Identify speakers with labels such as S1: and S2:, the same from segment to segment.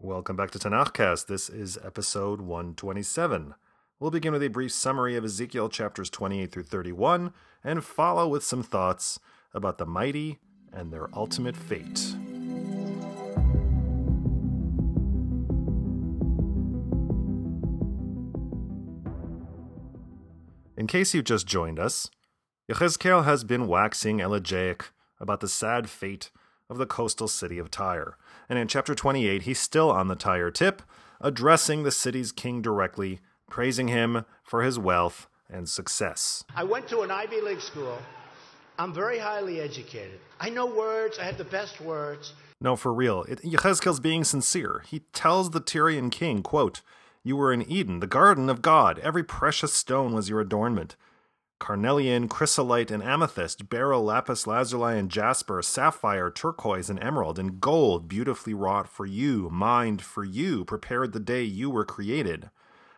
S1: Welcome back to Tanakhcast. This is episode 127. We'll begin with a brief summary of Ezekiel chapters 28 through 31 and follow with some thoughts about the mighty and their ultimate fate. In case you've just joined us, Yechezkel has been waxing elegiac about the sad fate of the coastal city of Tyre. And in chapter 28, he's still on the Tyre tip, addressing the city's king directly, praising him for his wealth and success.
S2: I went to an Ivy League school. I'm very highly educated. I know words. I have the best words.
S1: No, for real, it, Yechezkel's being sincere. He tells the Tyrian king, quote, You were in Eden, the garden of God. Every precious stone was your adornment. Carnelian, chrysolite, and amethyst, beryl, lapis lazuli, and jasper, sapphire, turquoise, and emerald, and gold, beautifully wrought for you, mined for you, prepared the day you were created.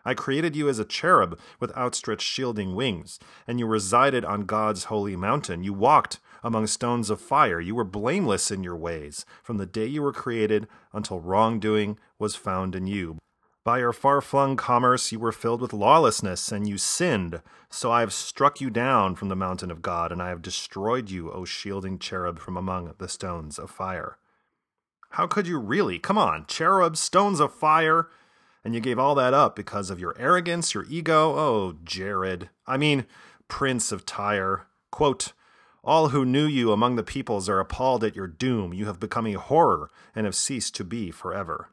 S1: I created you as a cherub with outstretched shielding wings, and you resided on God's holy mountain. You walked among stones of fire. You were blameless in your ways from the day you were created until wrongdoing was found in you. By your far flung commerce, you were filled with lawlessness, and you sinned. So I have struck you down from the mountain of God, and I have destroyed you, O shielding cherub, from among the stones of fire. How could you really? Come on, cherub, stones of fire. And you gave all that up because of your arrogance, your ego. Oh, Jared. I mean, Prince of Tyre. Quote, all who knew you among the peoples are appalled at your doom. You have become a horror and have ceased to be forever.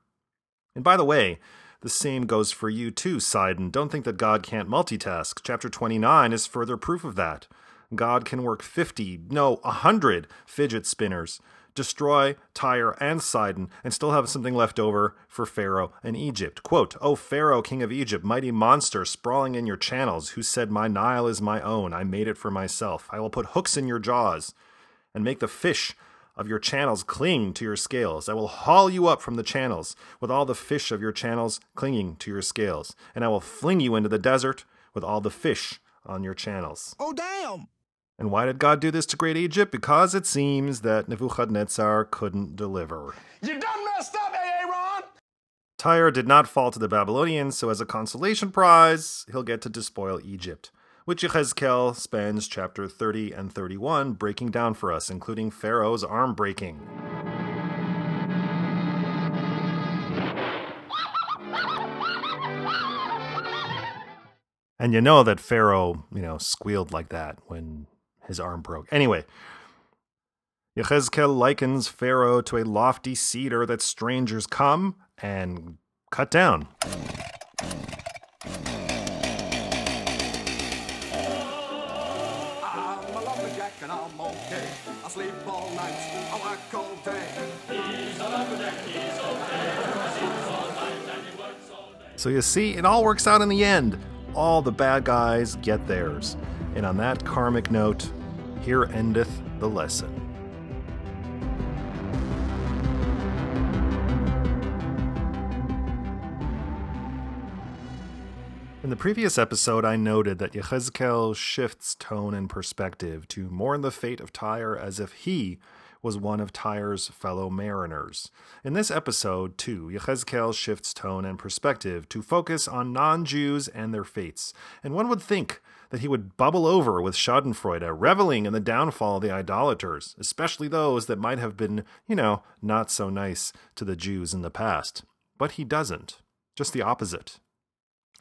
S1: And by the way, the same goes for you too, Sidon. Don't think that God can't multitask. Chapter 29 is further proof of that. God can work 50, no, 100 fidget spinners, destroy Tyre and Sidon, and still have something left over for Pharaoh and Egypt. Quote, O Pharaoh, king of Egypt, mighty monster, sprawling in your channels, who said, My Nile is my own, I made it for myself. I will put hooks in your jaws and make the fish of your channels cling to your scales. I will haul you up from the channels with all the fish of your channels clinging to your scales, and I will fling you into the desert with all the fish on your channels.
S3: Oh, damn!
S1: And why did God do this to great Egypt? Because it seems that Nebuchadnezzar couldn't deliver.
S3: You done messed up, Aaron!
S1: Tyre did not fall to the Babylonians, so as a consolation prize, he'll get to despoil Egypt, which Yechezkel spends chapter 30 and 31 breaking down for us, including Pharaoh's arm breaking. And you know that Pharaoh, you know, squealed like that when his arm broke. Anyway, Yechezkel likens Pharaoh to a lofty cedar that strangers come and cut down.
S3: And I'm okay. I sleep all night, I work all day.
S1: So you see, it all works out in the end. All the bad guys get theirs. And on that karmic note, here endeth the lesson. The previous episode, I noted that Yechezkel shifts tone and perspective to mourn the fate of Tyre as if he was one of Tyre's fellow mariners. In this episode, too, Yechezkel shifts tone and perspective to focus on non Jews and their fates. And one would think that he would bubble over with Schadenfreude, reveling in the downfall of the idolaters, especially those that might have been, you know, not so nice to the Jews in the past. But he doesn't. Just the opposite.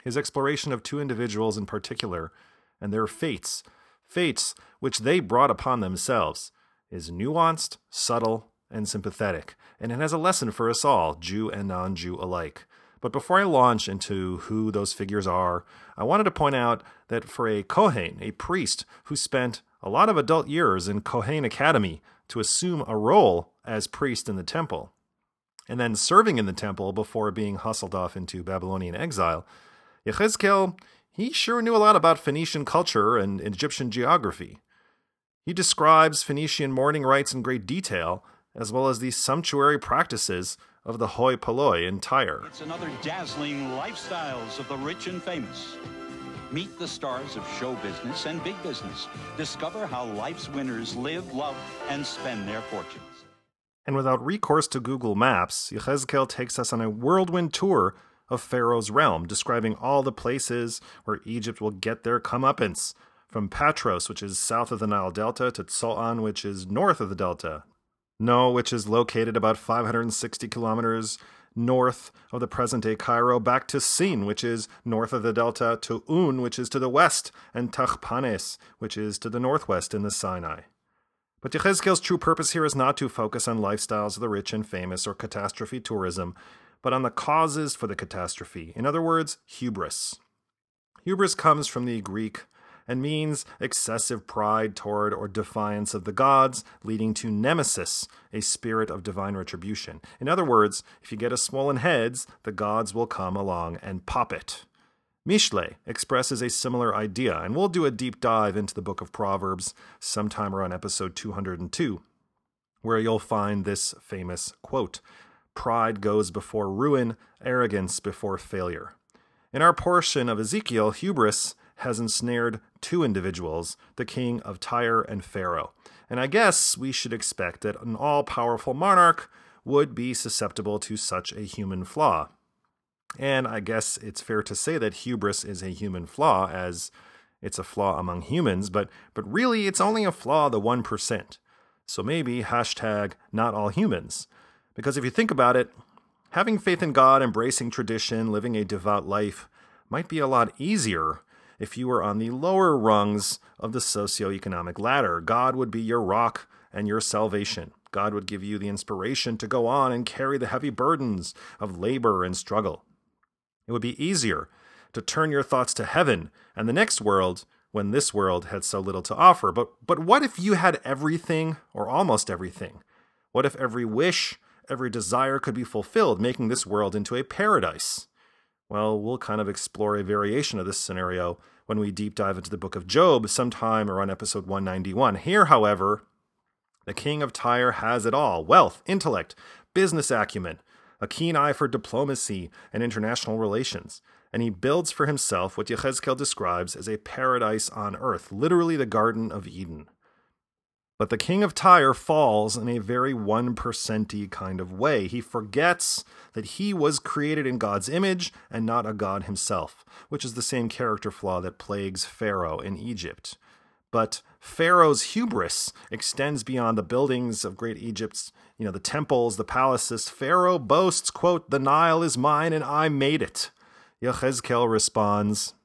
S1: His exploration of two individuals in particular and their fates, fates which they brought upon themselves, is nuanced, subtle, and sympathetic, and it has a lesson for us all, Jew and non Jew alike. But before I launch into who those figures are, I wanted to point out that for a Kohen, a priest who spent a lot of adult years in Kohen Academy to assume a role as priest in the temple, and then serving in the temple before being hustled off into Babylonian exile, Yechezkel, he sure knew a lot about Phoenician culture and Egyptian geography. He describes Phoenician mourning rites in great detail, as well as the sumptuary practices of the hoi polloi in Tyre.
S4: It's another dazzling lifestyles of the rich and famous. Meet the stars of show business and big business. Discover how life's winners live, love, and spend their fortunes.
S1: And without recourse to Google Maps, Yechezkel takes us on a whirlwind tour of Pharaoh's realm, describing all the places where Egypt will get their comeuppance. From Patros, which is south of the Nile Delta, to Tsoan, which is north of the Delta. No, which is located about 560 kilometers north of the present day Cairo, back to Sin, which is north of the Delta, to Un, which is to the west, and Tachpanes, which is to the northwest in the Sinai. But Yechezkel's true purpose here is not to focus on lifestyles of the rich and famous or catastrophe tourism, but on the causes for the catastrophe. In other words, hubris. Hubris comes from the Greek and means excessive pride toward or defiance of the gods, leading to nemesis, a spirit of divine retribution. In other words, if you get a swollen heads, the gods will come along and pop it. Mishle expresses a similar idea, and we'll do a deep dive into the book of Proverbs sometime around episode 202, where you'll find this famous quote Pride goes before ruin, arrogance before failure. In our portion of Ezekiel, hubris has ensnared two individuals, the king of Tyre and Pharaoh. And I guess we should expect that an all powerful monarch would be susceptible to such a human flaw. And I guess it's fair to say that hubris is a human flaw, as it's a flaw among humans, but, but really it's only a flaw the 1%. So maybe hashtag not all humans. Because if you think about it, having faith in God, embracing tradition, living a devout life might be a lot easier if you were on the lower rungs of the socioeconomic ladder. God would be your rock and your salvation. God would give you the inspiration to go on and carry the heavy burdens of labor and struggle. It would be easier to turn your thoughts to heaven and the next world when this world had so little to offer. But, but what if you had everything, or almost everything? What if every wish, every desire could be fulfilled, making this world into a paradise? Well, we'll kind of explore a variation of this scenario when we deep dive into the book of Job sometime around episode 191. Here, however, the king of Tyre has it all wealth, intellect, business acumen, a keen eye for diplomacy and international relations, and he builds for himself what Yechezkel describes as a paradise on earth, literally the Garden of Eden. But the king of Tyre falls in a very 1%y kind of way. He forgets that he was created in God's image and not a god himself, which is the same character flaw that plagues Pharaoh in Egypt. But Pharaoh's hubris extends beyond the buildings of great Egypt's, you know, the temples, the palaces. Pharaoh boasts, quote, "The Nile is mine and I made it." Yechezkel responds,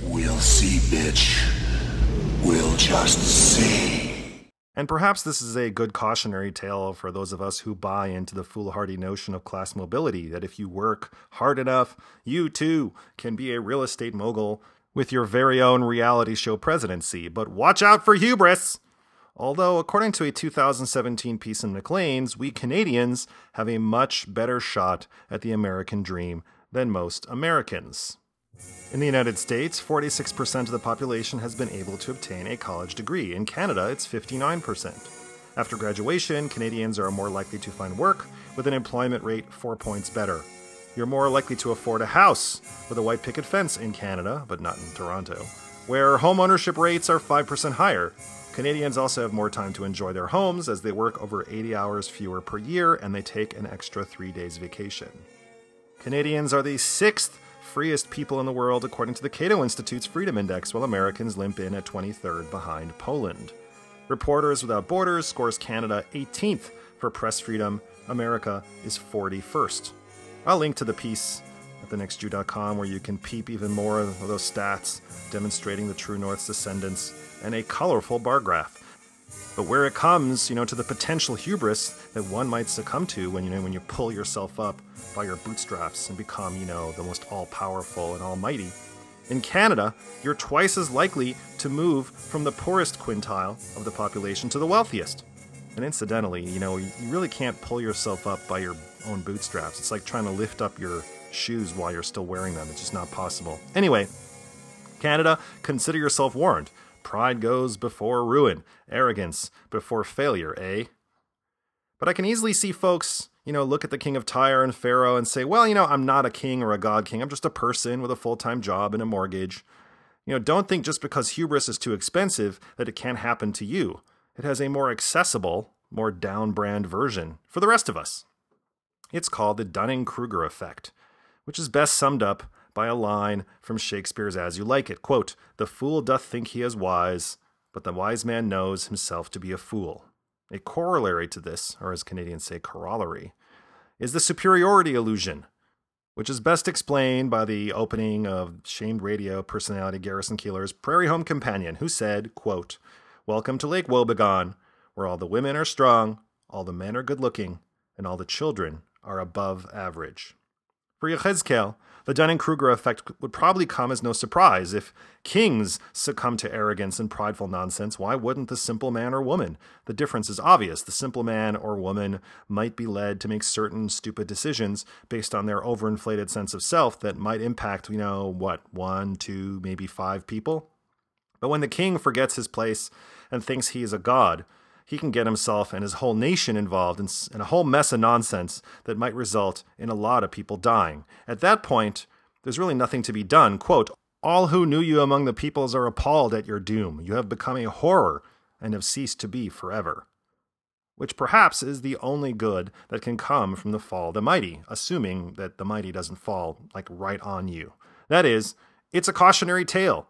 S5: We'll see, bitch. We'll just see.
S1: And perhaps this is a good cautionary tale for those of us who buy into the foolhardy notion of class mobility that if you work hard enough, you too can be a real estate mogul with your very own reality show presidency. But watch out for hubris! Although, according to a 2017 piece in Maclean's, we Canadians have a much better shot at the American dream than most Americans. In the United States, 46% of the population has been able to obtain a college degree. In Canada, it's 59%. After graduation, Canadians are more likely to find work with an employment rate four points better. You're more likely to afford a house with a white picket fence in Canada, but not in Toronto, where home ownership rates are 5% higher. Canadians also have more time to enjoy their homes as they work over 80 hours fewer per year and they take an extra three days vacation. Canadians are the sixth freest people in the world according to the Cato Institute's Freedom Index, while Americans limp in at 23rd behind Poland. Reporters Without Borders scores Canada 18th for press freedom. America is 41st. I'll link to the piece at thenextjew.com where you can peep even more of those stats demonstrating the True North's descendants and a colorful bar graph. But where it comes, you know, to the potential hubris that one might succumb to when you know when you pull yourself up by your bootstraps and become, you know, the most all-powerful and almighty. In Canada, you're twice as likely to move from the poorest quintile of the population to the wealthiest. And incidentally, you know, you really can't pull yourself up by your own bootstraps. It's like trying to lift up your shoes while you're still wearing them. It's just not possible. Anyway, Canada, consider yourself warned. Pride goes before ruin, arrogance before failure, eh? But I can easily see folks, you know, look at the king of Tyre and Pharaoh and say, well, you know, I'm not a king or a god king. I'm just a person with a full time job and a mortgage. You know, don't think just because hubris is too expensive that it can't happen to you. It has a more accessible, more down brand version for the rest of us. It's called the Dunning Kruger effect, which is best summed up by a line from Shakespeare's As You Like It quote, The fool doth think he is wise, but the wise man knows himself to be a fool. A corollary to this, or as Canadians say, corollary, is the superiority illusion, which is best explained by the opening of shamed radio personality Garrison Keillor's Prairie Home Companion, who said, quote, Welcome to Lake Wobegon, where all the women are strong, all the men are good looking, and all the children are above average. For the Dunning Kruger effect would probably come as no surprise. If kings succumb to arrogance and prideful nonsense, why wouldn't the simple man or woman? The difference is obvious. The simple man or woman might be led to make certain stupid decisions based on their overinflated sense of self that might impact, you know, what, one, two, maybe five people? But when the king forgets his place and thinks he is a god, he can get himself and his whole nation involved in, in, a whole mess of nonsense that might result in a lot of people dying. At that point, there's really nothing to be done. Quote, All who knew you among the peoples are appalled at your doom. You have become a horror and have ceased to be forever. Which perhaps is the only good that can come from the fall of the mighty, assuming that the mighty doesn't fall like right on you. That is, it's a cautionary tale.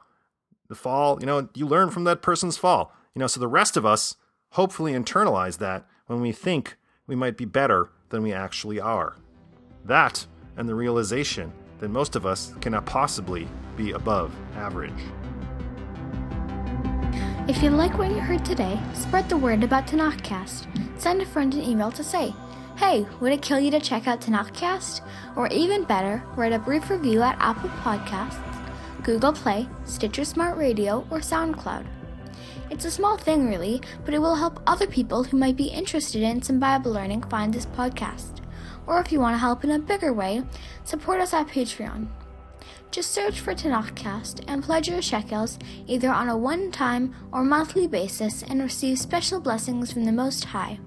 S1: The fall, you know, you learn from that person's fall. You know, so the rest of us hopefully internalize that when we think we might be better than we actually are. That and the realization that most of us cannot possibly be above average.
S6: If you like what you heard today, spread the word about Tanakhcast. Send a friend an email to say, Hey, would it kill you to check out Tanakhcast? Or even better, write a brief review at Apple Podcasts, Google Play, Stitcher Smart Radio, or SoundCloud. It's a small thing, really, but it will help other people who might be interested in some Bible learning find this podcast. Or if you want to help in a bigger way, support us at Patreon. Just search for Tanakhcast and pledge your shekels either on a one time or monthly basis and receive special blessings from the Most High.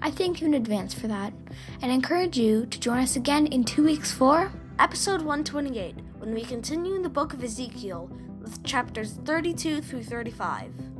S6: I thank you in advance for that and encourage you to join us again in two weeks for
S7: episode 128 when we continue in the book of Ezekiel chapters 32 through 35.